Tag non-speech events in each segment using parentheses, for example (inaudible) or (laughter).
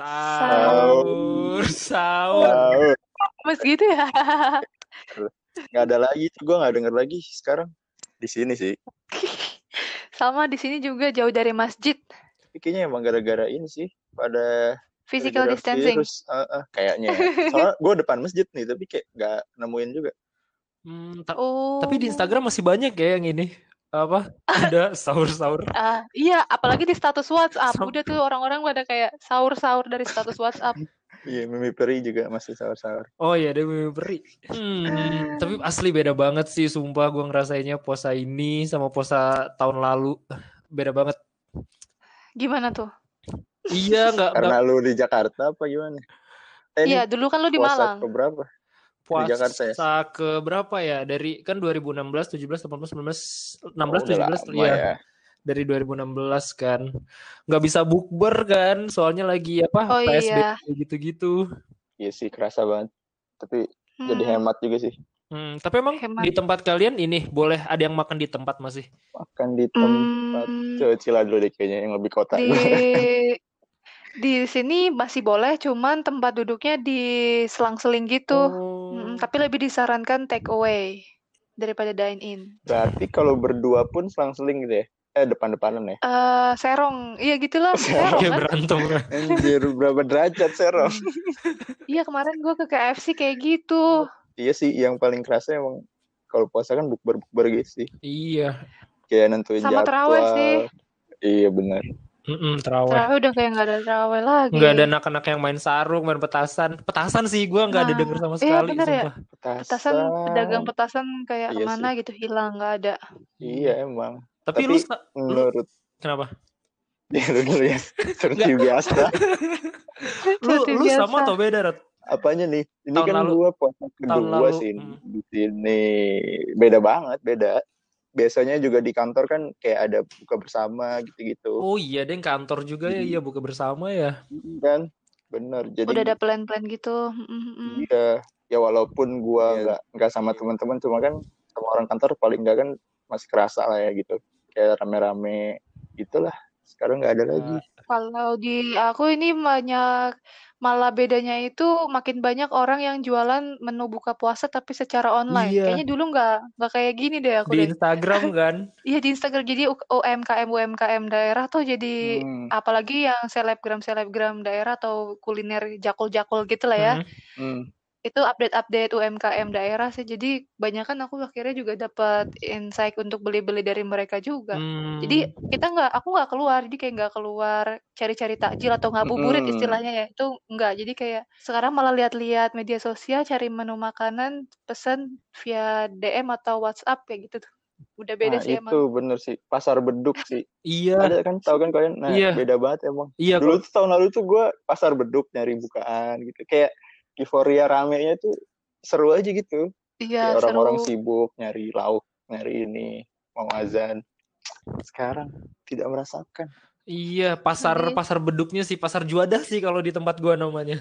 Sahur, sahur. Sahur. Mas gitu ya. Nggak ada lagi tuh gue nggak denger lagi sekarang di sini sih. (laughs) Sama di sini juga jauh dari masjid. Tapi kayaknya emang gara-gara ini sih pada Physical distancing. virus. Ah, ah, kayaknya. ya. (laughs) Soalnya gue depan masjid nih tapi kayak nggak nemuin juga. Hmm, ta- Oh. tapi di Instagram masih banyak ya yang ini apa ada sahur-sahur. (laughs) Ah, iya, apalagi di status WhatsApp. Sam- Udah tuh orang-orang pada kayak sahur-sahur dari status WhatsApp. Iya, Mimi Peri juga masih sahur-sahur. Oh iya, ada meme peri. Hmm, tapi asli beda banget sih, sumpah gue ngerasainnya puasa ini sama puasa tahun lalu. Beda banget. Gimana tuh? Iya, nggak Karena lu di Jakarta apa gimana? Eh, Iya, dulu kan lu di puasa Malang. ke berapa? Puasa Jakarta ya? ke berapa ya? Dari kan 2016, 17, 18, 19, 16, Oh, udah 17 lama iya. ya. Dari 2016 kan. Nggak bisa bukber kan, soalnya lagi apa? Oh PSBB iya. gitu-gitu. Iya sih kerasa banget. Tapi jadi Hmm. hemat juga sih. Hmm, tapi emang Hemat. di tempat kalian ini boleh ada yang makan di tempat masih? Makan di tempat Hmm, Coba Cila dulu deh kayaknya yang lebih kota. di (laughs) di sini masih boleh, cuman tempat duduknya di selang-seling gitu. Oh. Tapi lebih disarankan take away daripada dine in. Berarti kalau berdua pun selang-seling gitu ya? Eh depan-depanan ya? Eh, serong, iya gitulah, (laughs) serong Kayak kan? berantem. Anjir berapa derajat serong? (laughs) Iya kemarin gue ke KFC kayak gitu. iya sih yang paling kerasa emang kalau puasa kan bukber-bukber gitu sih. Iya. Kayak nentuin Sama terawih jadwal. sih. Iya benar. Mm-mm, terawih. Terawih udah kayak nggak ada terawih lagi. Nggak ada anak-anak yang main sarung, main petasan. Petasan sih gue nggak ada Nah, denger sama iya, sekali, bener ya. sumpah. Petasan, pedagang petasan kayak Iya ke mana gitu hilang nggak ada. Iya emang. Tapi, Tapi- lu Menurut kenapa? (laughs) ya lu dulu ya seperti biasa. (laughs) Lu lu sama atau beda, Rat? Apanya nih? Ini Tahun kan lalu. gua puasa kedua lalu, sih hmm. di sini. Beda banget, beda. Biasanya juga di kantor kan kayak ada buka bersama gitu-gitu. Oh iya, deh kantor juga ya, iya buka bersama ya. Kan? Bener. Jadi Udah ada plan-plan gitu. Iya, ya walaupun gua Iya. nggak nggak sama teman-teman, cuma kan sama orang kantor paling nggak kan masih kerasa lah ya gitu, kayak rame-rame gitulah. Sekarang nggak ada lagi. Kalau di aku ini banyak malah bedanya itu makin banyak orang yang jualan menu buka puasa tapi secara online. Iya. Kayaknya dulu nggak nggak kayak gini deh aku Di deh. Instagram (laughs) kan. Iya di Instagram jadi UMKM UMKM daerah tuh jadi Hmm, apalagi yang selebgram selebgram daerah atau kuliner jakul-jakul gitu lah ya. Mhm. hmm. Itu update-update UMKM daerah sih. Jadi banyak kan aku akhirnya juga dapat insight untuk beli-beli dari mereka juga. Hmm. Jadi kita nggak, aku nggak keluar, jadi kayak nggak keluar cari-cari takjil atau ngabuburit Mm-mm. istilahnya ya, itu nggak. Jadi kayak sekarang malah lihat-lihat media sosial, cari menu makanan, pesan via DM atau WhatsApp kayak gitu tuh. Udah beda Nah, sih itu emang. bener sih, pasar beduk sih. Iya, Ada kan, tahu kan kalian? Nah, Iya. beda banget emang. iya Dulu tuh tahun lalu tuh gua pasar beduk nyari bukaan gitu, kayak euforia ramenya tuh seru aja gitu. Iya, orang-orang seru. sibuk nyari lauk, nyari ini, mau azan. Sekarang tidak merasakan. Iya, pasar Iya. pasar beduknya sih, pasar juadah sih kalau di tempat gua namanya.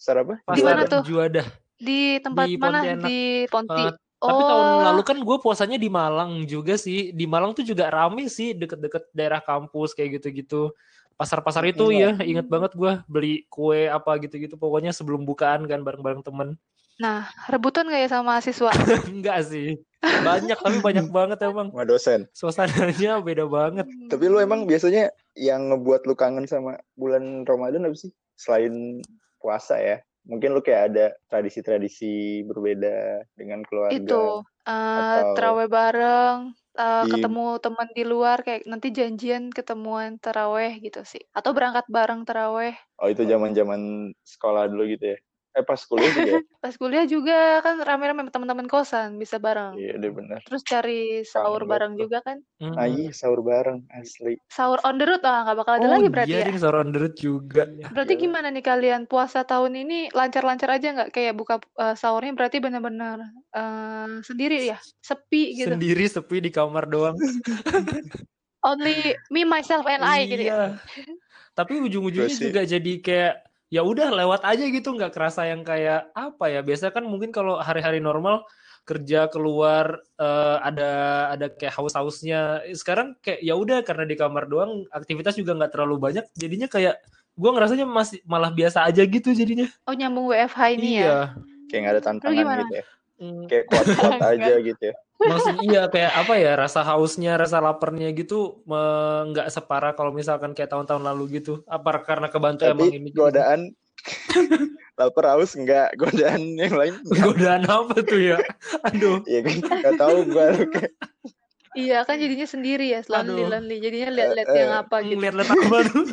Pasar apa? Pasar Di mana tuh? juadah. Di tempat Di mana? Pontianak. Di Ponti. Eh, Tapi tahun Oh, lalu kan gue puasanya di Malang juga sih. Di Malang tuh juga rame sih deket-deket daerah kampus kayak gitu-gitu. Pasar-pasar itu Iya. ya, inget banget gue beli kue apa gitu-gitu. Pokoknya sebelum bukaan kan bareng-bareng temen. nah rebutan nggak ya sama mahasiswa? (laughs) Enggak sih, banyak tapi banyak banget emang. Sama dosen. Suasananya beda banget. Tapi lu emang biasanya yang ngebuat lu kangen sama bulan Ramadan apa sih? Selain puasa ya. Mungkin lu kayak ada tradisi-tradisi berbeda dengan keluarga. Itu eh Atau- terawih bareng, eh, Di- ketemu teman di luar kayak nanti janjian ketemuan terawih gitu sih. Atau berangkat bareng terawih. Oh itu zaman-zaman sekolah dulu gitu ya. Eh pas kuliah juga ya? (laughs) Pas kuliah juga kan rame-rame sama teman-teman kosan bisa bareng. Iya deh bener. Terus cari sahur banget bareng juga kan. Mm-mm. Ah iya sahur bareng asli. Sahur on the road ah nggak bakal ada Oh lagi berarti iya, ya. sahur on the road juga. Berarti Iya. gimana nih kalian puasa tahun ini lancar-lancar aja nggak? Kayak buka eh, sahurnya berarti benar-benar eh, sendiri ya, sepi gitu. Sendiri sepi di kamar doang. (laughs) Only me, myself, and I gitu ya. Iya. Tapi ujung-ujungnya juga jadi kayak ya udah lewat aja gitu nggak kerasa yang kayak apa ya biasa kan mungkin kalau hari-hari normal kerja keluar eh, ada ada kayak haus-hausnya sekarang kayak ya udah karena di kamar doang aktivitas juga nggak terlalu banyak jadinya kayak gue ngerasanya masih malah biasa aja gitu jadinya. Oh nyambung WFH ini ya? iya. Kayak nggak ada tantangan gitu ya. Hmm, Kayak kuat-kuat (laughs) aja gitu ya. maksud iya kayak apa ya rasa hausnya, rasa laparnya gitu nggak separah kalau misalkan kayak tahun-tahun lalu gitu. Apa karena kebantu emang Tapi ini juga? godaan (laughs) lapar haus enggak godaan yang lain (laughs) enggak. godaan apa tuh ya? Aduh. Iya kan nggak tahu gue kayak Iya kan jadinya sendiri ya, lonely Aduh. lonely. Jadinya lihat-lihat Eh, yang eh. apa gitu. Lihat-lihat apa tuh?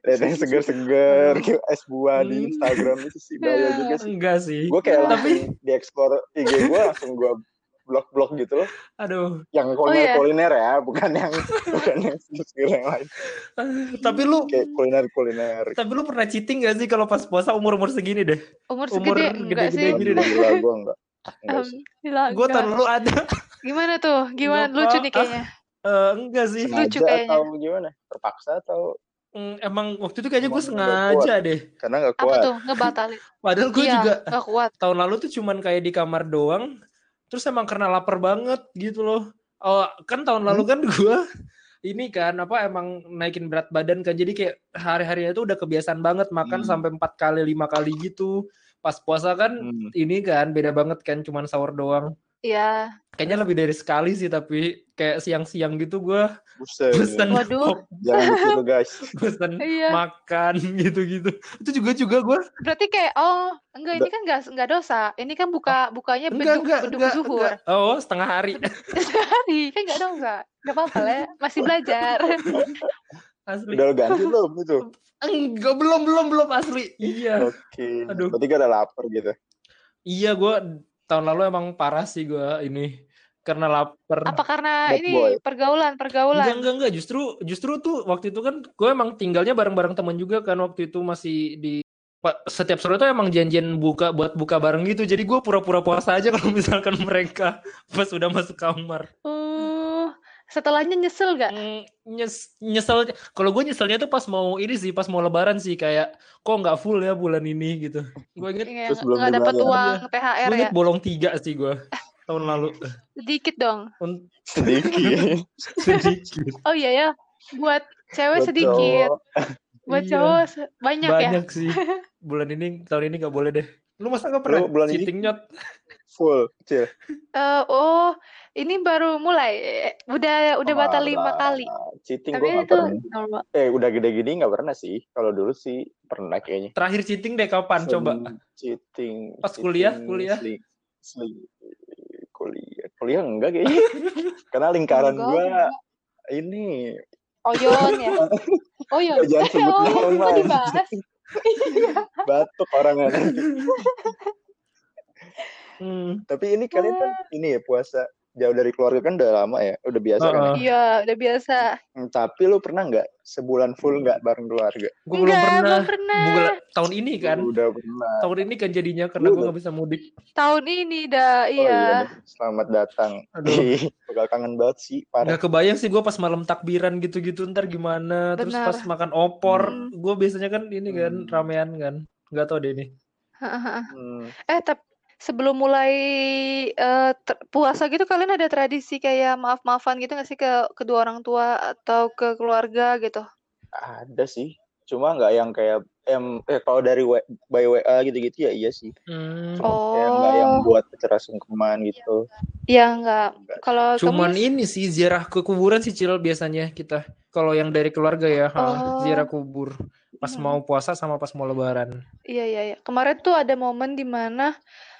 Lihat yang seger-seger kayak es buah di Hmm. Instagram itu sih bahaya juga sih. Enggak sih. Gue kayak Tapi- langsung dieksplor IG gue langsung gue blok-blok gitu loh. Aduh. Yang Oh, iya? kuliner-kuliner ya, bukan yang bukan yang seger yang lain. Tapi lu Kayak kuliner-kuliner. tapi lu pernah cheating gak sih kalau pas puasa umur-umur segini deh? Umur umur segede enggak gede-gede sih? gini deh. Alhamdulillah gue enggak. Enggak sih. Alhamdulillah. Gue tahun lalu ada. Gimana tuh? Gimana? Lucu nih kayaknya. Eh, enggak sih. Lucu kayaknya. atau gimana? Terpaksa atau emang waktu itu kayaknya gue sengaja deh. karena nggak Apa kuat? tuh? Ngebatalin. (laughs) Padahal gue iya, juga nggak kuat. tahun lalu tuh cuman kayak di kamar doang. Terus emang karena lapar banget gitu loh. Oh, kan tahun lalu kan gue (laughs) ini kan apa emang naikin berat badan kan. Jadi kayak hari-harinya tuh udah kebiasaan banget makan Hmm. sampai empat kali lima kali gitu. Pas puasa kan Hmm. ini kan beda banget kan cuman sahur doang. Iya. Kayaknya lebih dari sekali sih tapi kayak siang-siang gitu gue Buset. pesen Waduh. Jangan gitu guys. (laughs) pesen Iya. makan (laughs) gitu-gitu. Itu juga juga gue Berarti kayak oh enggak ini kan enggak enggak dosa. Ini kan buka bukanya enggak beduk enggak beduk enggak, zuhur. enggak. Oh, setengah hari. (laughs) Sehari kan enggak dosa. Enggak apa-apa lah, ya. masih belajar. Asli. Udah ganti belum itu? Enggak, belum belum belum asli. Iya. Oke. Aduh. Berarti gak ada lapar gitu. Iya, gue tahun lalu emang parah sih gue ini karena lapar. Apa karena Bad ini boy. pergaulan, pergaulan? Enggak, enggak, enggak. Justru, justru tuh waktu itu kan gue emang tinggalnya bareng-bareng teman juga kan waktu itu masih di setiap sore tuh emang janjian buka buat buka bareng gitu. Jadi gue pura-pura puasa aja kalau misalkan mereka (laughs) pas udah masuk kamar. Oh, setelahnya nyesel gak? Mm, nyes, nyesel. Kalau gue nyeselnya tuh pas mau ini sih, pas mau lebaran sih kayak kok nggak full ya bulan ini gitu. Gue inget, Iya, Terus belum nggak dapat dibayar. uang THR gue ya? bolong tiga sih gue (laughs) tahun lalu. Sedikit dong. Un- Sedikit. (laughs) sedikit. Oh iya ya, buat cewek Buat sedikit, cowok. buat Iya. cowok se- banyak, ya. Banyak sih. (laughs) Bulan ini tahun ini nggak boleh deh. Lu masa nggak pernah Lu bulan ini? cheating nyot? Full. Eh, oh, ini baru mulai. Udah udah batal lima kali. Cheating Tapi itu normal. Eh udah gede gini gak pernah sih. Kalau dulu sih pernah kayaknya. Terakhir cheating deh kapan? Coba. Sering Cheating. Pas kuliah? cheating, Kuliah? sling- sling- kuliah. Kuliah enggak kayaknya. (laughs) Karena lingkaran gue enggak. ini Oyon ya. (laughs) Oyon. Oh, jangan sebut Oh, nama, dibahas? (laughs) batuk orangnya nanti. Hmm. Tapi ini kalian kan Ah. ini ya puasa jauh dari keluarga kan udah lama ya, udah biasa kan. ya? Iya, udah biasa. Hmm, Tapi lu pernah nggak sebulan full nggak bareng keluarga? Gue belum pernah. belum pernah. Bulan- tahun ini kan. Udah pernah. Tahun ini kan jadinya karena gue nggak bisa mudik. Tahun ini dah, Oh iya. deh. Selamat datang. Aduh. (laughs) Bakal kangen banget sih, parah. Nggak kebayang sih gue pas malam takbiran gitu-gitu ntar gimana. Terus Benar. pas makan opor, Hmm. gue biasanya kan ini kan Hmm. ramean kan. Nggak tau deh ini. Hmm. Eh, tapi sebelum mulai ter- puasa gitu, kalian ada tradisi kayak maaf-maafan gitu nggak sih ke kedua orang tua atau ke keluarga gitu? Ada sih. Cuma nggak yang kayak em eh kalau dari W- by WA gitu-gitu ya iya sih. Hmm. Kayak nggak yang Oh, buat acara sungkeman gitu. ya nggak. Enggak. Kalau Cuman kamu, ini sih ziarah ke kuburan sih Cil biasanya kita. Kalau yang dari keluarga ya, Oh. ziarah kubur. Pas Hmm. mau puasa sama pas mau lebaran. iya iya iya. Kemarin tuh ada momen di mana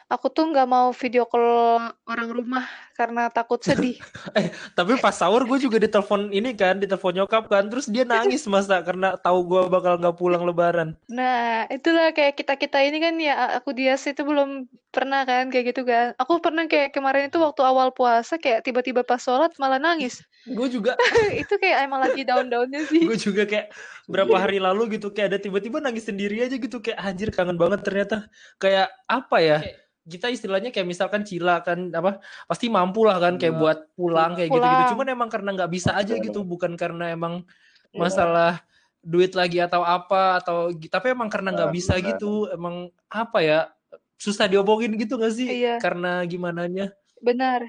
aku tuh nggak mau video call orang rumah karena takut sedih. (laughs) Tapi pas sahur gue juga ditelepon ini kan, ditelepon nyokap kan. Terus dia nangis masa karena tahu gue bakal nggak pulang lebaran. Nah, itulah kayak kita-kita ini kan ya aku Dias itu belum pernah kan kayak gitu kan. Aku pernah kayak kemarin itu waktu awal puasa kayak tiba-tiba pas sholat malah nangis. (laughs) Gue juga, (laughs) itu kayak emang lagi down-downnya sih. gue juga kayak berapa hari lalu gitu kayak ada tiba-tiba nangis sendiri aja gitu kayak anjir kangen banget ternyata. Kayak apa ya? Kita istilahnya kayak misalkan Cila kan apa pasti mampu lah kan kayak Iya. buat pulang kayak gitu-gitu. Cuman emang karena nggak bisa aja gitu, bukan karena emang Iya. masalah duit lagi atau apa atau tapi emang karena nggak bisa gitu emang apa ya susah diomongin gitu gak sih Iya. karena gimana nya Benar.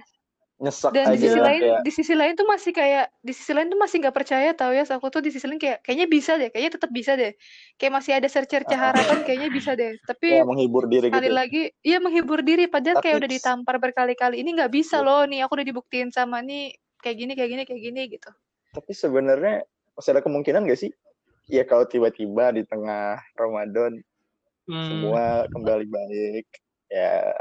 Nyesak Dan di aja sisi lah lain, kayak di sisi lain tuh masih kayak, di sisi lain tuh masih nggak percaya tau ya. Aku tuh di sisi lain kayak, kayaknya bisa deh, kayaknya tetap bisa deh. Kayak masih ada secerca harapan, kayaknya bisa deh. ya Tapi menghibur diri sekali gitu. lagi, iya menghibur diri. Padahal kayak Tapi udah ditampar berkali-kali. Ini nggak bisa Iya. loh nih, aku udah dibuktiin sama nih kayak gini, kayak gini, kayak gini gitu. tapi sebenarnya masih ada kemungkinan gak sih? Ya kalau tiba-tiba di tengah Ramadan Hmm. semua kembali baik, ya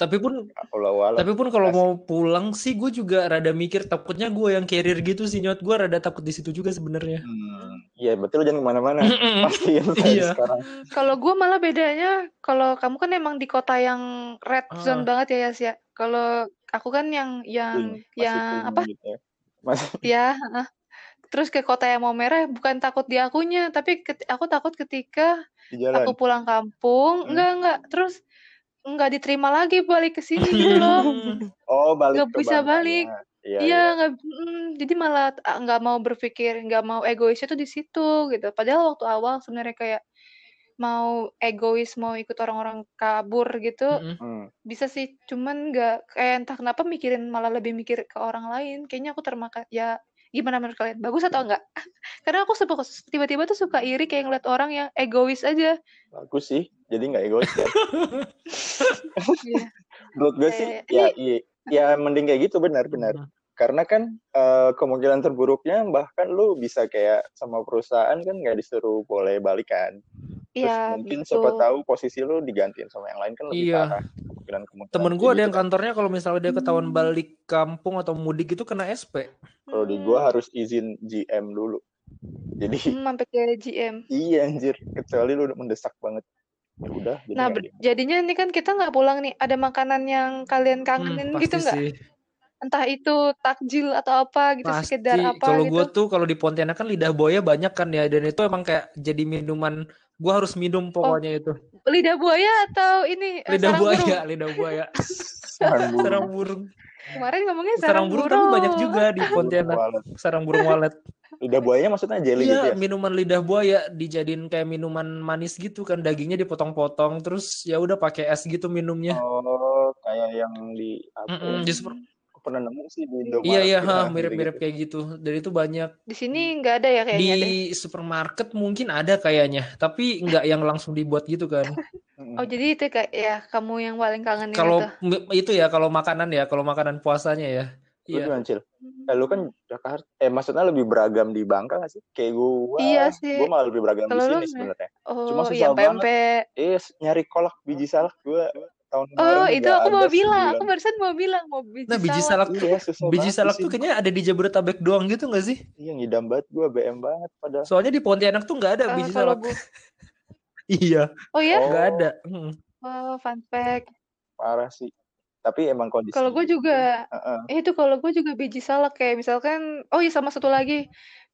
Tapi pun walau. tapi pun kalau mau pulang sih gue juga rada mikir takutnya gue yang carrier gitu sih nyot gue rada takut di situ juga sebenarnya. Hmm, Iya betul jangan ke mana-mana. (laughs) Pastiin saya Iya. sekarang. Kalau gue malah bedanya, kalau kamu kan emang di kota yang red Ah. zone banget ya Yas ya. Kalau aku kan yang yang masih yang apa? gitu ya. Masih (laughs) Ya, heeh. Terus ke kota yang mau merah bukan takut di akunya, tapi ket- aku takut ketika di jalan. aku pulang kampung, Hmm. enggak enggak, terus enggak diterima lagi balik ke sini gitu loh. (laughs) Oh balik Nggak ke bisa Bangkanya. balik. Iya, Iya, iya. nggak, mm, jadi malah ah, nggak mau berpikir, nggak mau egoisnya tuh di situ gitu. Padahal waktu awal sebenarnya kayak mau egois, mau ikut orang-orang kabur gitu, Mm-mm. Hmm. bisa sih. Cuman nggak kayak entah kenapa mikirin malah lebih mikir ke orang lain. Kayaknya aku termakan. Ya gimana menurut kalian? Bagus atau enggak? (laughs) Karena aku suka tiba-tiba tuh suka iri kayak ngeliat orang yang egois aja. Bagus sih. Jadi nggak egois ya. Iya. Menurut gue sih Kayak, ya ini iya, ya mending kayak gitu benar-benar. Karena kan eh, kemungkinan terburuknya bahkan lu bisa kayak sama perusahaan kan nggak disuruh boleh balikan. Terus Iya, mungkin siapa betul. tahu posisi lu digantiin sama yang lain kan lebih Iya. parah. Kemungkinan kemungkinan Temen gue ada gitu yang kan. kantornya kalau misalnya dia ketahuan balik kampung atau mudik itu kena SP. Kalau di gua harus izin GM dulu. Jadi hmm, sampai ke GM. iya anjir, kecuali lu udah mendesak banget. Ya udah, Nah, jadinya ini kan kita nggak pulang nih. Ada makanan yang kalian Hmm, kangenin gitu pasti nggak? sih. Entah itu takjil atau apa gitu, sekedar Pasti. apa Kalau gitu. gue tuh kalau di Pontianak kan lidah buaya banyak kan ya dan itu emang kayak jadi minuman. Gue harus minum Oh, pokoknya itu. lidah buaya atau ini eh, Lidah sarang buaya, burung? lidah buaya. (laughs) Sarang burung. Burung. Kemarin ngomongnya Sarang sarang burung tapi banyak burung. juga di Pontianak. Sarang burung walet. Lidah buayanya maksudnya jelly gitu Iya, ya? minuman lidah buaya dijadiin kayak minuman manis gitu kan dagingnya dipotong-potong terus ya udah pakai es gitu minumnya. Oh, kayak yang di apa? Mm-mm, di super- Aku pernah nemu sih di Iya Indomaret iya, gitu, ha, nah, mirip-mirip gitu-gitu. kayak gitu. Dan itu banyak Di sini nggak ada ya kayaknya deh. di supermarket mungkin ada kayaknya, tapi nggak yang langsung dibuat gitu kan. (laughs) Oh, jadi itu kayak ya kamu yang paling kangenin Kalau itu. itu ya kalau makanan ya, kalau makanan puasanya ya. Lu Iya. gimana, Cil? Eh, lu kan Jakarta, eh maksudnya lebih beragam di Bangka gak sih? Kayak gua, Iya sih. gua malah lebih beragam di Kalau lu sini sebenarnya. Cuma Oh, susah yang banget. pempek. Eh, nyari kolak biji salak gua tahun Oh, itu aku mau bilang. Aku barusan mau bilang mau biji Nah, biji salak. salak Iya, biji salak tuh kayaknya ada di Jabodetabek doang gitu nggak sih? Iya, ngidam banget gua, BM banget padahal. Soalnya di Pontianak tuh nggak ada Eh, biji salak. bu, (laughs) Iya, oh ya, nggak Oh, ada. Mm. oh, fun fact. parah sih. Tapi emang kondisi Kalau gue juga, Heeh. eh, itu kalau gue juga biji salak kayak misalkan, oh iya sama satu lagi,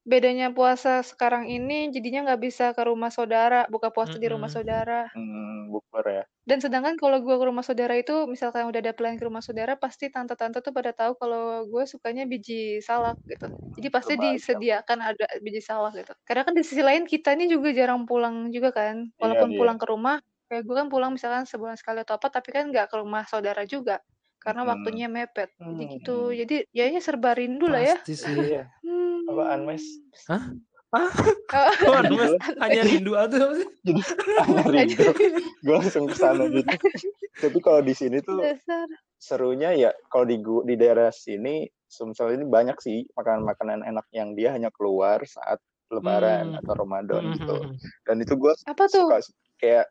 bedanya puasa sekarang ini jadinya nggak bisa ke rumah saudara, buka puasa di rumah saudara. Hmm, bukber ya. Dan sedangkan kalau gue ke rumah saudara itu, misalkan udah ada plan ke rumah saudara, pasti tante-tante tuh pada tahu kalau gue sukanya biji salak gitu. Jadi pasti Kebalikan. disediakan ada biji salak gitu. Karena kan di sisi lain kita ini juga jarang pulang juga kan. Iya, Walaupun iya. pulang ke rumah, kayak gue kan pulang misalkan sebulan sekali atau apa, tapi kan nggak ke rumah saudara juga. Karena Hmm. waktunya mepet. Jadi gitu. Hmm. Jadi ya serba rindu lah ya. Pasti sih. Iya. (laughs) Apaan, Mes? Hmm. Hah? Ah, Oh, gua, Hanya rindu atau apa sih? jadi (laughs) hanya rindu. Gue langsung ke sana gitu. Tapi kalau di sini tuh serunya ya kalau di di daerah sini Sumsel ini banyak sih makanan-makanan enak yang dia hanya keluar saat Lebaran Hmm. atau Ramadan gitu. Mhm. Dan itu gue Apa tuh? suka kayak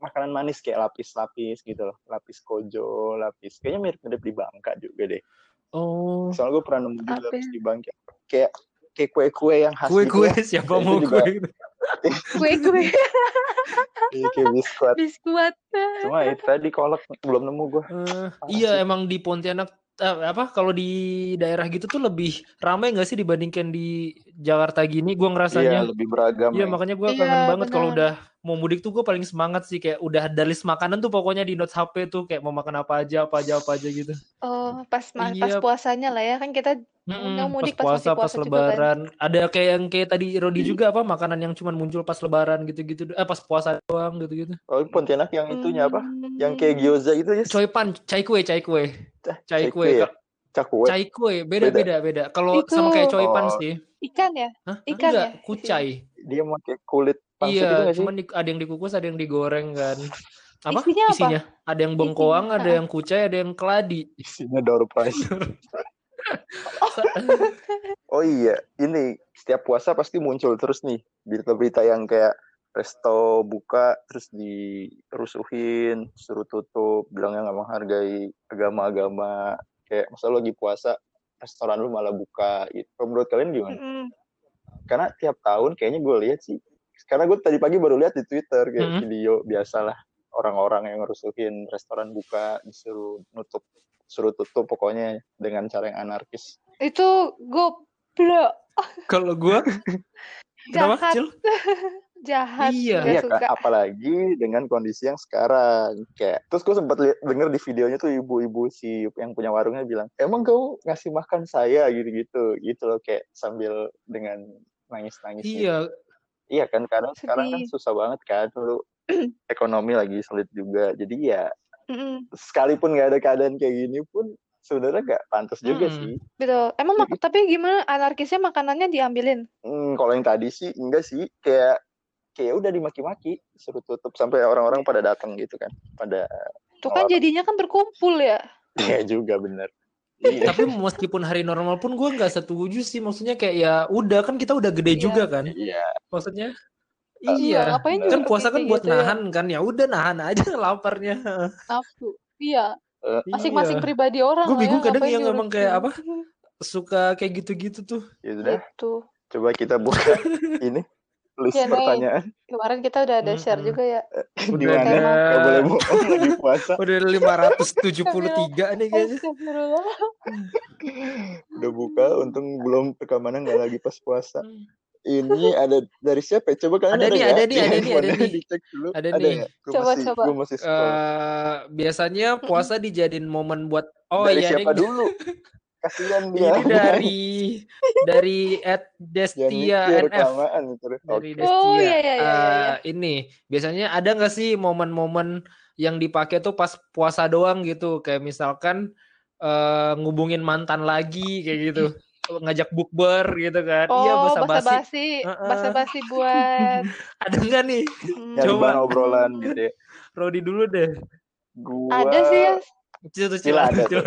makanan manis kayak lapis-lapis gitu loh, lapis kojo, lapis kayaknya mirip-mirip di Bangka juga deh. Oh, Soalnya gue pernah nemu juga Apa lapis ya? di Bangka. Kayak kayak kue-kue yang khas gitu kue-kue lah. (laughs) siapa Itu mau juga kue? gitu? (laughs) Kue-kue iya, kayak biskuit. biskuit. Cuma itu tadi kolak belum nemu gue. Eh, Parah iya sih. emang di Pontianak eh, apa kalau di daerah gitu tuh lebih ramai nggak sih dibandingkan di Jakarta gini? Gua Iya, ngerasanya. lebih beragam Iya ya. makanya gua Iya, kangen banget kalau udah mau mudik tuh gue paling semangat sih kayak udah ada list makanan tuh pokoknya di notes HP tuh kayak mau makan apa aja apa aja apa aja gitu. Oh, pas ma- pas Iya, puasanya lah ya. Kan kita mau pas mudik pas puasa masih pas puasa juga kan. Lebaran ada kayak yang kayak tadi Rodi juga apa makanan yang cuman muncul pas Lebaran gitu-gitu eh pas puasa doang gitu-gitu. Oh, Pontianak yang itunya apa? Yang kayak Hmm. gyoza itu ya? Coy pan, cai kue, cai kue, Cah, cai cai kue kue. ya? Ka- Cakwe. Caikwe, beda Beda. beda beda. Kalau sama kayak coipan Oh. sih. Ikan ya? Hah? Ikan Enggak, ya? kucai. Dia pakai kulit pangsit itu Iya, sih? cuman di- ada yang dikukus, ada yang digoreng kan. Apa? Isinya apa? Ada yang bengkoang, Isinya, ada yang kucai, ada yang keladi. Isinya door prize. (laughs) (laughs) Oh iya, ini setiap puasa pasti muncul terus nih berita-berita yang kayak resto buka terus dirusuhin, suruh tutup, bilangnya nggak menghargai agama-agama. Kayak masa lu lagi puasa, restoran lu malah buka. Gitu. Kalau menurut kalian gimana? Mm-mm. Karena tiap tahun kayaknya gue lihat sih. Karena gue tadi pagi baru lihat di Twitter kayak Mhm. video biasalah orang-orang yang ngerusuhin restoran buka disuruh nutup, suruh tutup pokoknya dengan cara yang anarkis. Itu goblok. Kalau gua (laughs) kenapa Jahat. kecil? (laughs) Jahat. Iya. Iya suka. kan, apalagi dengan kondisi yang sekarang. Kayak, terus gue sempat liat, denger di videonya tuh ibu-ibu si yang punya warungnya bilang, emang kamu ngasih makan saya gitu-gitu, gitu loh kayak sambil dengan nangis-nangis. Iya, Iya kan, karena sekarang kan susah banget kan, dulu (clears throat) ekonomi lagi sulit juga. Jadi ya Mm-mm. sekalipun nggak ada keadaan kayak gini pun sebenarnya nggak pantas juga Mm-mm. sih. Betul. Emang mak- Jadi- tapi gimana anarkisnya makanannya diambilin? Hmm, kalau yang tadi sih enggak sih, kayak kayak udah dimaki-maki, suruh tutup sampai orang-orang pada datang gitu kan, pada Tuh kan jadinya kan berkumpul ya. (laughs) Iya juga bener. Iya. tapi meskipun hari normal pun gua nggak setuju sih. Maksudnya kayak ya udah kan kita udah gede Iya. juga kan. Iya. Maksudnya Iya, iya. ngapain. Kan puasa kan buat gitu ya? nahan kan. Ya udah nahan aja (laughs) laparnya. Nafsu. Iya, Eh, masing-masing Iya. pribadi orang Gue lah ya, bingung kadang yang emang kayak apa suka kayak gitu-gitu tuh. ya sudah, Gitu. coba kita buka (laughs) ini list Q&A. pertanyaan Kemarin kita udah ada share juga ya. di Udah mana ada. nggak boleh bohong (laughs) lagi puasa. Udah 573 nih. Astagfirullah. Udah buka, untung belum rekamannya nggak lagi pas puasa. Hmm. Ini ada dari siapa? ya? Coba kalian Ada nih, nggak ada nih, ada nih, ada nih. Dicek dulu. Ada Ada nih. ya? Gua Coba, masih, coba. gua masih. Eh, biasanya puasa dijadiin momen buat oh dari iya siapa dulu? (laughs) Kasihan dia. Ini (laughs) dari dari at Destia NF kelamaan dari. Destia. Oh, iya, iya, iya, iya, Eh, iya. ini biasanya ada nggak sih momen-momen yang dipakai tuh pas puasa doang gitu kayak misalkan eh ngubungin mantan lagi kayak gitu (laughs) ngajak bukber gitu kan iya Oh, basa-basi basa-basi, Heeh. basa-basi buat (laughs) ada nggak nih hmm, Coba. obrolan gitu ya. Rodi dulu deh Gua ada sih ya. Cil Cil, Gila ada Cil.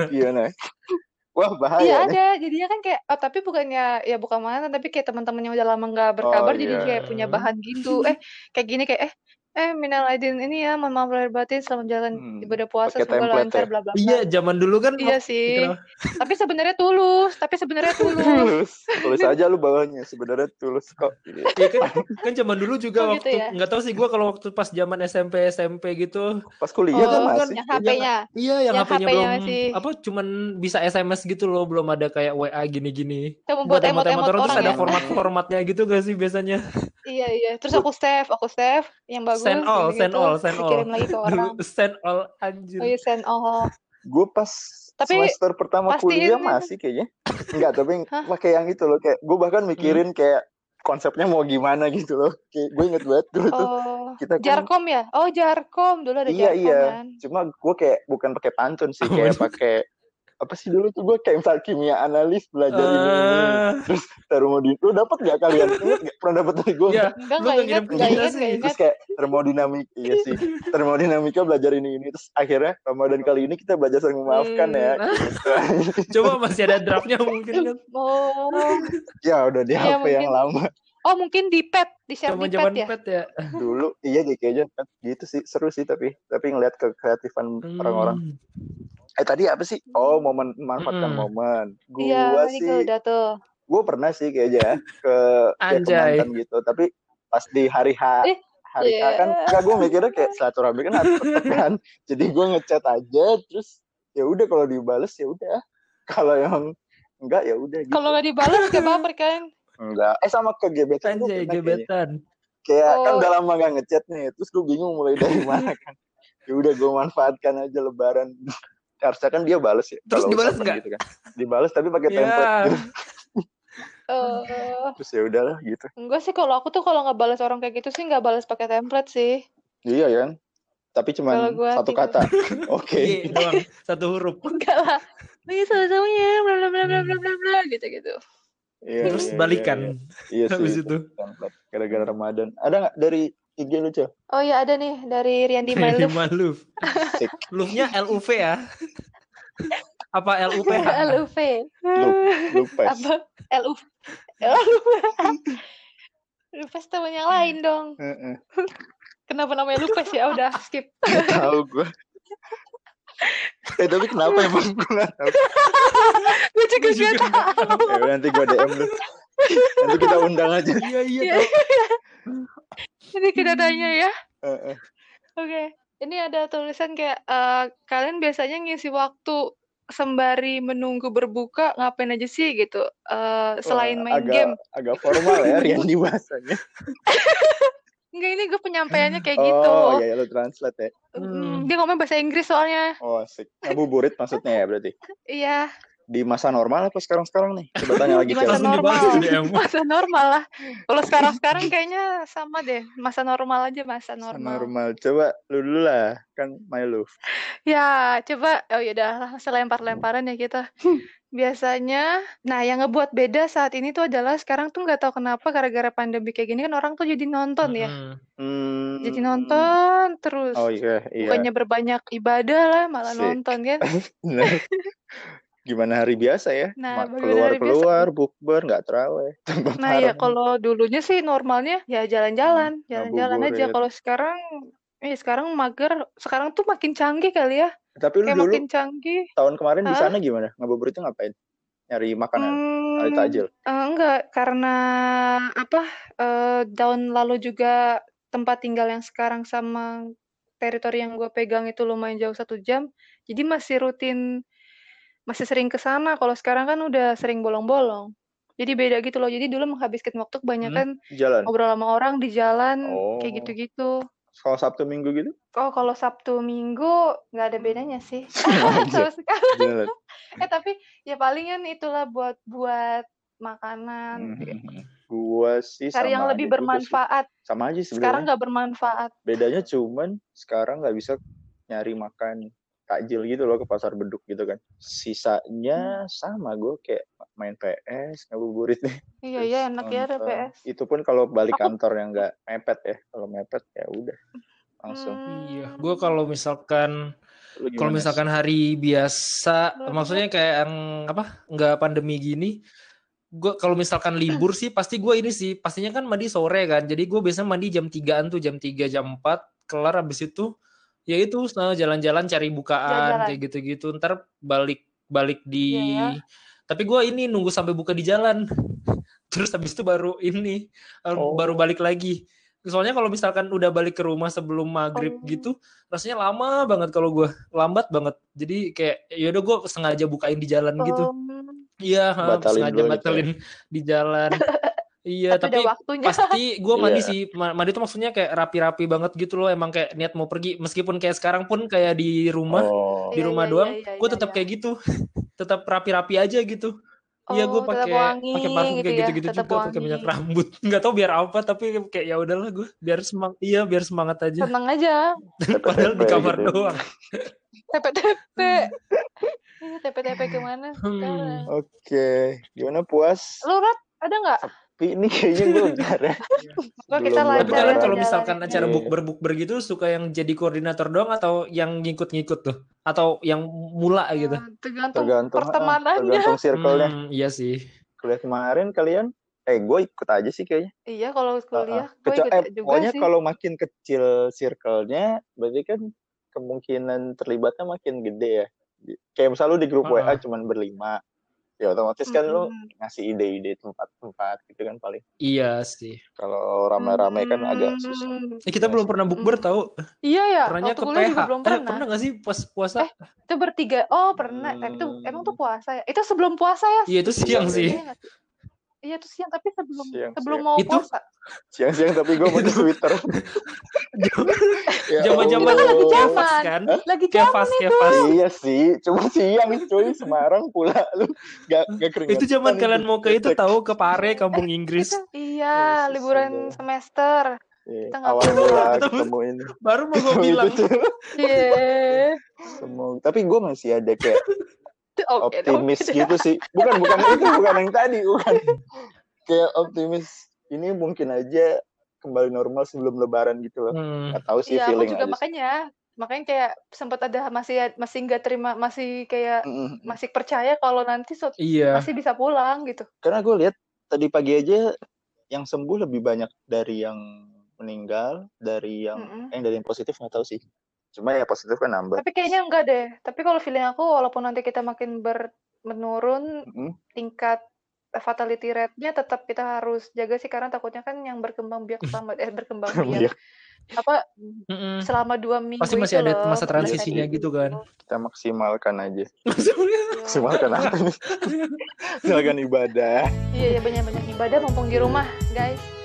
Wah bahaya Iya nih. ada, jadinya kan kayak, oh tapi bukannya ya bukan mantan, tapi kayak teman-teman yang udah lama nggak berkabar, Oh, jadi iya. kayak punya bahan gitu. Eh kayak gini kayak, eh eh minal aidin ini ya, mohon maaf lahir batin, selamat jalan Hmm, ibadah puasa, semoga lancar, ya? bla bla bla. iya zaman dulu kan Iya sih. kenapa? Tapi sebenarnya tulus, tapi sebenarnya (laughs) tulus. tulus. Tulis aja lu bawahnya. Sebenarnya tulus kok. Gitu. Iya kan, kan zaman dulu juga Oh, gitu waktu ya? nggak tahu sih gua kalau waktu pas zaman SMP SMP gitu Pas kuliah kan Oh, masih. yang HP-nya. iya yang, Yang HP-nya HP-nya belum masih- apa cuman bisa SMS gitu loh belum ada kayak WA gini-gini Kamu buat buat emot-emot orang terus ada ya. format-formatnya gitu gak sih biasanya Iya iya. Terus aku save, aku save yang bagus. Send all, send all, send all. Dikirim lagi ke (laughs) orang. dulu send all anjir Oh iya send all. Gue pas Tapi semester pertama kuliah itu. masih kayaknya. Enggak, tapi (laughs) pakai yang itu loh. Kayak gue bahkan mikirin kayak konsepnya mau gimana gitu loh. Kayak gue inget banget dulu tuh. Oh, Kita kan- Jarkom ya? Oh, Jarkom. Dulu ada iya Jarkom iya. kan. Cuma gue kayak bukan pakai pantun sih. (laughs) Kayak pakai apa sih dulu tuh gue kayak misal kimia analis belajar ini ini. Terus termodinamika. Lu dapat gak kalian? Ingat gak? Pernah dapat dari gue? Iya, Enggak, Lu enggak ke enggak kita ingat, sih. enggak Terus kayak termodinamika, iya sih. Termodinamika belajar ini ini. Terus akhirnya Ramadan kali ini kita belajar saling memaafkan ya. Hmm. Gitu. (laughs) coba masih ada draftnya mungkin kan Oh, ya udah di Iya, HP yang mungkin. lama oh mungkin di pet, di share zaman di pet ya? pet ya dulu. Iya kayaknya kan gitu sih seru sih tapi tapi ngeliat ke kreatifan orang-orang. Hmm. Eh tadi apa sih? Oh momen memanfaatkan Mm-mm. momen. Gua Iya, tadi sih gue udah tuh. Gue pernah sih kayaknya ke kayak ke Anjay. mantan gitu tapi pas di hari H Eh, hari H iya. kan enggak gue mikirnya kayak silaturahmi kan harus kan (laughs) jadi gue ngechat aja terus ya udah kalau dibales ya udah kalau yang enggak ya udah gitu Kalau nggak dibalas gak baper kan? enggak eh sama ke gebetan anjay kayaknya. gebetan kayak kan Oh. udah lama gak ngechat nih terus gue bingung mulai dari (laughs) mana kan ya udah gue manfaatkan aja lebaran harusnya kan dia bales ya Terus dibales ucapan nggak? gitu kan dibales tapi pakai Ya. template gitu. Eh, terus ya udahlah gitu enggak sih kalau aku tuh kalau nggak balas orang kayak gitu sih nggak balas pakai template sih. Iya kan? Tapi cuma satu kata. (laughs) Oke. Iya doang satu huruf Enggak lah. Iya sama-samanya, bla bla bla bla bla bla bla gitu gitu. Iya, Terus iya, balikan. Iya, iya. Iya (laughs) Habis sih. itu. Gara-gara Ramadan. Ada nggak dari IG lu, Cel? Oh iya ada nih dari Riandi Maluf. Maluf. Sik. Lufnya LUV ya? (laughs) Apa LUPH? LUV. (laughs) Lupes. Apa? LUV. LUV. Lupes temen yang lain dong. Heeh. Kenapa namanya Lupes ya? Udah skip. Tahu gue. eh tapi kenapa emang gue nggak tahu. Gue juga gak. Ya udah, nanti gue DM lu. Nanti kita undang aja. Iya iya. Iya. Ini kita tanya ya. Heeh. Oke. Ini ada tulisan kayak eh, kalian biasanya ngisi waktu sembari menunggu berbuka ngapain aja sih gitu? Eh, selain main agak, game. Agak formal ya (laughs) Rian bahasanya. Enggak ini gue penyampaiannya kayak gitu. Oh, iya, iya lu translate ya. Mm, Dia ngomong bahasa Inggris soalnya. Oh, asik. Ngabuburit maksudnya ya berarti. Iya, Di masa normal apa sekarang-sekarang nih? Coba tanya lagi, Di masa normal. masa normal lah. Kalau sekarang-sekarang kayaknya sama deh. Masa normal aja, masa Masa normal. normal. Coba lu dulu lah. Kan my love. Ya, coba. Oh ya udah, selempar-lemparan ya kita. Biasanya, nah yang ngebuat beda saat ini tuh adalah sekarang tuh nggak tahu kenapa gara-gara pandemi kayak gini kan orang tuh jadi nonton ya. Mm. Hmm. Jadi nonton terus. Oh iya, iya. Bukannya berbanyak ibadah lah, malah Sik. nonton kan. (laughs) (laughs) Gimana hari biasa ya? Nah, biasa? Keluar-keluar, bukber, nggak. Tempat (laughs) Nah ya kalau dulunya sih normalnya ya jalan-jalan, jalan-jalan aja. ngabuburit. Kalau sekarang, eh sekarang mager. Sekarang tuh makin canggih kali ya. Tapi lu Kayak dulu makin canggih. tahun kemarin di Hah? sana gimana? Ngabuburitnya ngapain? Nyari makanan? Hmm, takjil? eh, enggak, karena apa? eh, tahun lalu juga tempat tinggal yang sekarang sama teritori yang gue pegang itu lumayan jauh satu jam. Jadi masih rutin, masih sering ke sana. Kalau sekarang kan udah sering bolong-bolong. Jadi beda gitu loh. Jadi dulu menghabiskan waktu kebanyakan Jalan? ngobrol sama orang di jalan, kayak Oh. gitu-gitu. Kalau Sabtu Minggu gitu? Oh, kalau Sabtu Minggu nggak ada bedanya sih. (laughs) (laughs) Sama sekali. Eh tapi ya palingan itulah buat buat makanan. Hmm. Gua sih Cari yang lebih juga sih. bermanfaat. Sama aja Sekarang sebenarnya. nggak bermanfaat. Bedanya cuman sekarang nggak bisa nyari makan takjil gitu loh ke pasar beduk gitu kan. Hmm. Sisanya sama gue kayak main PS, ngabuburit nih. Iya iya enak ya ada. PS. Itu pun kalau balik Aku- kantor yang nggak mepet ya. Kalau mepet ya udah langsung. Hmm. Iya, gue kalau misalkan kalau misalkan hari biasa, Lu maksudnya kayak yang apa? Nggak pandemi gini, gue kalau misalkan libur sih pasti gue ini sih pastinya kan mandi sore kan. Jadi gue biasanya mandi jam 3-an tuh jam 3 jam 4 kelar habis itu ya itu jalan-jalan cari bukaan Jalan-jalan. kayak gitu-gitu. Ntar balik balik di Iya tapi gue ini nunggu sampai buka di jalan. (laughs) Terus habis itu baru ini Oh. baru balik lagi. Soalnya kalau misalkan udah balik ke rumah sebelum maghrib Oh. gitu, rasanya lama banget kalau gue lambat banget. Jadi kayak yaudah gue sengaja bukain di jalan gitu. Um, Iya, ha, Batalin sengaja dulu nih, batalin di jalan. (laughs) iya, tapi, tapi waktunya. pasti gue mandi Iya. sih. Ma- Mandi tuh maksudnya kayak rapi-rapi banget gitu loh. Emang kayak niat mau pergi. Meskipun kayak sekarang pun kayak di rumah, Oh. di Iya, rumah iya, doang, iya, iya, gue iya, tetap iya. kayak gitu. (laughs) tetap rapi-rapi aja gitu. Iya, gue Oh, tetap pakai wangi pakai parfum gitu kayak ya, gitu-gitu tetap juga, pakai minyak rambut. (laughs) Nggak tahu biar apa, tapi kayak ya udahlah gue biar semang, iya biar semangat aja. Seneng aja. (laughs) Padahal di kamar gitu. doang. TP-TP. Iya, TP-TP ke mana Hmm. Oke, gimana puas? Lu Rat, ada nggak? Tapi ini kayaknya gue (laughs) bentar ya. Kita Tapi kalian jalan. kalau jalan. misalkan acara Iya. bukber bukber gitu suka yang jadi koordinator doang atau yang ngikut-ngikut tuh? Atau yang mula gitu? Eh, tergantung, Tergantung ah, pertemanannya. tergantung circle-nya. Hmm, iya sih. Kuliah kemarin kalian eh gue ikut aja sih kayaknya. Iya, kalau kuliah, gue Kecu- ikut eh, juga pokoknya sih. kalau makin kecil circle-nya berarti kan kemungkinan terlibatnya makin gede ya. Kayak misal lu di grup WA Ah. cuman berlima. Ya otomatis kan lu Mm-mm. ngasih ide-ide tempat-tempat gitu kan paling. Iya sih. Kalau rame-rame kan agak susah. Hmm. Eh, kita belum pernah bukber Hmm. tahu. Iya ya, Pernahnya waktu ke kuliah PH. juga belum Eh, pernah. pernah gak sih pas puasa? Eh, Itu bertiga. Oh, pernah. Tapi itu Hmm. emang tuh puasa ya? Itu sebelum puasa ya? Iya itu siang Iya, sih. Iya? Iya itu siang, tapi sebelum Siang, sebelum siang. mau Itu- puasa. Siang-siang tapi gue mau di Twitter. Ya Zaman-zaman Itu lagi zaman. kan? Lagi jam Kefas, kefas. Iya sih, cuma siang cuy Semarang pula lu gak, gak keringetan. Itu zaman kalian mau ke itu tahu ke Pare, kampung Inggris. Iya, Yesus, liburan aduh. semester. Kita nggak awal mula ketemu. ini. Baru mau gue bilang. itu tuh. Iya. Ketemu. Tapi gue masih ada kayak Oke, optimis oke. (laughs) gitu sih. Bukan bukan (laughs) itu bukan yang tadi, bukan. Kayak optimis ini mungkin aja kembali normal sebelum lebaran gitu loh. Hmm. Nggak tahu sih Iya, aku feeling juga aja. sih. makanya makanya kayak sempat ada masih masih nggak terima masih kayak Mm-mm. masih percaya kalau nanti so- Iya. masih bisa pulang gitu. Karena gue lihat tadi pagi aja yang sembuh lebih banyak dari yang meninggal, dari yang Mm-mm. eh, dari yang positif nggak tahu sih. Cuma ya positif kan nambah. Tapi kayaknya enggak deh. Tapi kalau feeling aku walaupun nanti kita makin ber menurun Mm-mm. tingkat fatality rate-nya tetap kita harus jaga sih karena takutnya kan yang berkembang biak selama eh berkembang (laughs) biak Iya, apa Mm-mm. selama dua minggu Pasti masih ada loh, masa transisinya gitu kan. kita maksimalkan aja. (laughs) Maksimalkan apa nih? (laughs) Maksimalkan ibadah. Iya, iya banyak-banyak ibadah mumpung di rumah, guys.